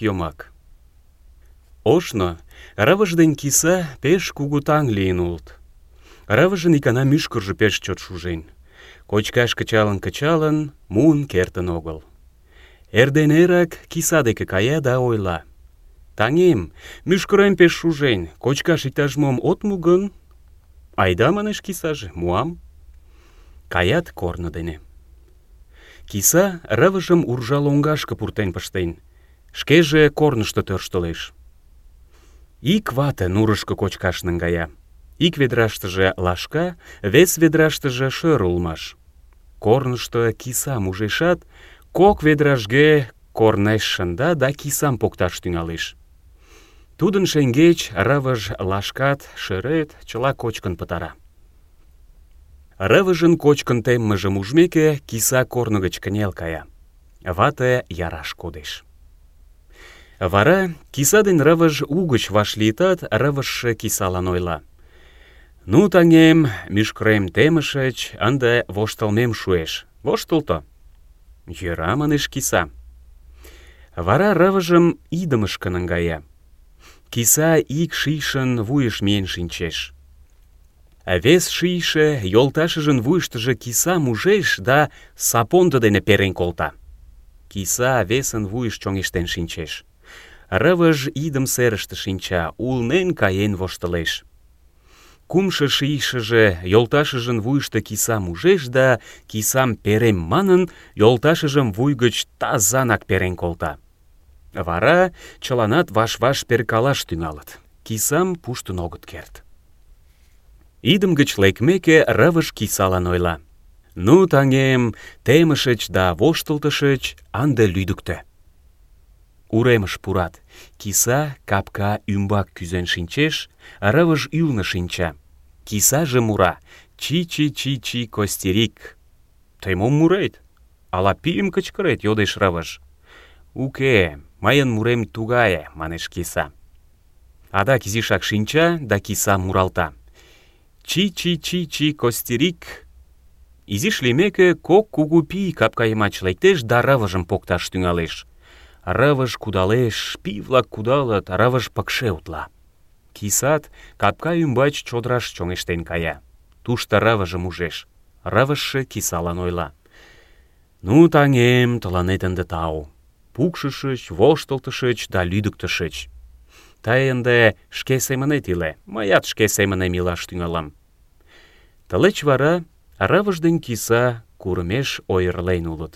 Йомак. Ошно, рывыж ден киса пеш кугу таң лийын улыт. Рывыжын икана мӱшкыржӧ пеш чот шужен. Кочкаш кычалын-кычалын, муын кертын огыл. Эрден эрак киса деке кая да ойла. «Таҥем, мӱшкырем пеш шужен, кочкаш иктаж-мом от му гын?» «Айда, — манеш кисаже, — муам». Каят корно дене. Киса рывыжым уржа лоҥгашке пуртен пыштен. Шкеже корнышто тӧрштылеш. Ик вате нурышко кочкаш наҥгая. Ик ведраштыже лашка, вес ведраштыже шӧр улмаш. Корнышто кисам ужешат, кок ведражге корнеш шында да кисам покташ тӱҥалеш. Тудын шеҥгеч рывыж лашкат, шӧрет чыла кочкын пытара. Рывыжын кочкын теммыжым ужмеке, киса корно гыч кынел кая. Вате яраш кодеш. Вара киса ден рывыж угыч вашлийытат, рывыжше кисалан ойла. «Ну, таҥем, мӱшкырем темышыч, ынде воштылмем шуэш. Воштылто». «Йӧра», — манеш киса. Вара рывыжым идымышке наҥгая. Киса ик шийшын вуйыш миен. Вес шийше йолташыжын вуйыштыжо кисам ужеш да сапондо дене перен колта. Киса весын вуйыш чоҥештен шинчеш. Рывыж идым серыште шинча, улнен каен воштылеш. Кумшо шийшыже йолташыжын вуйышто кисам ужеш да, кисам перем манын, йолташыжым вуй гыч тазанак перен колта. Вара чыланат ваш-ваш перкалаш тӱҥалыт. Кисам пуштын огыт керт. Идым гыч лекмеке, рывыж кисалан ойла. «Ну, таҥем, темышыч да воштылтышыч, ынде лӱдыктӧ». Уремыш пурат. Киса капка ӱмбак кӱзен шинчеш, рывыж ӱлнӧ шинча. Кисаже мура. Чи-чи-чи-чи костерик. «Тый мом мурет? Ала пийым кычкырет?» — йодеш рывыж. «Уке, мыйын мурем тугае», — манеш киса. Адак изишак шинча да киса муралта. Чи-чи-чи-чи костерик. Изиш лиймеке, кок кугу пий капка йымач лектеш да рывыжым покташ тӱҥалеш. Рывыж кудалеш, пий-влак кудалыт, рывыж пыкше утла. Кисат капка ӱмбач чодраш чоҥештен кая. Тушто рывыжым ужеш. Рывыжше кисалан ойла. «Ну, таҥем, тыланет ынде тау. Пукшышыч, воштылтышыч да лӱдыктышыч. Тый ынде шке семынет иле, мыят шке семынем илаш тӱҥалам». Тылеч вара рывыж ден киса курымеш ойырлен улыт.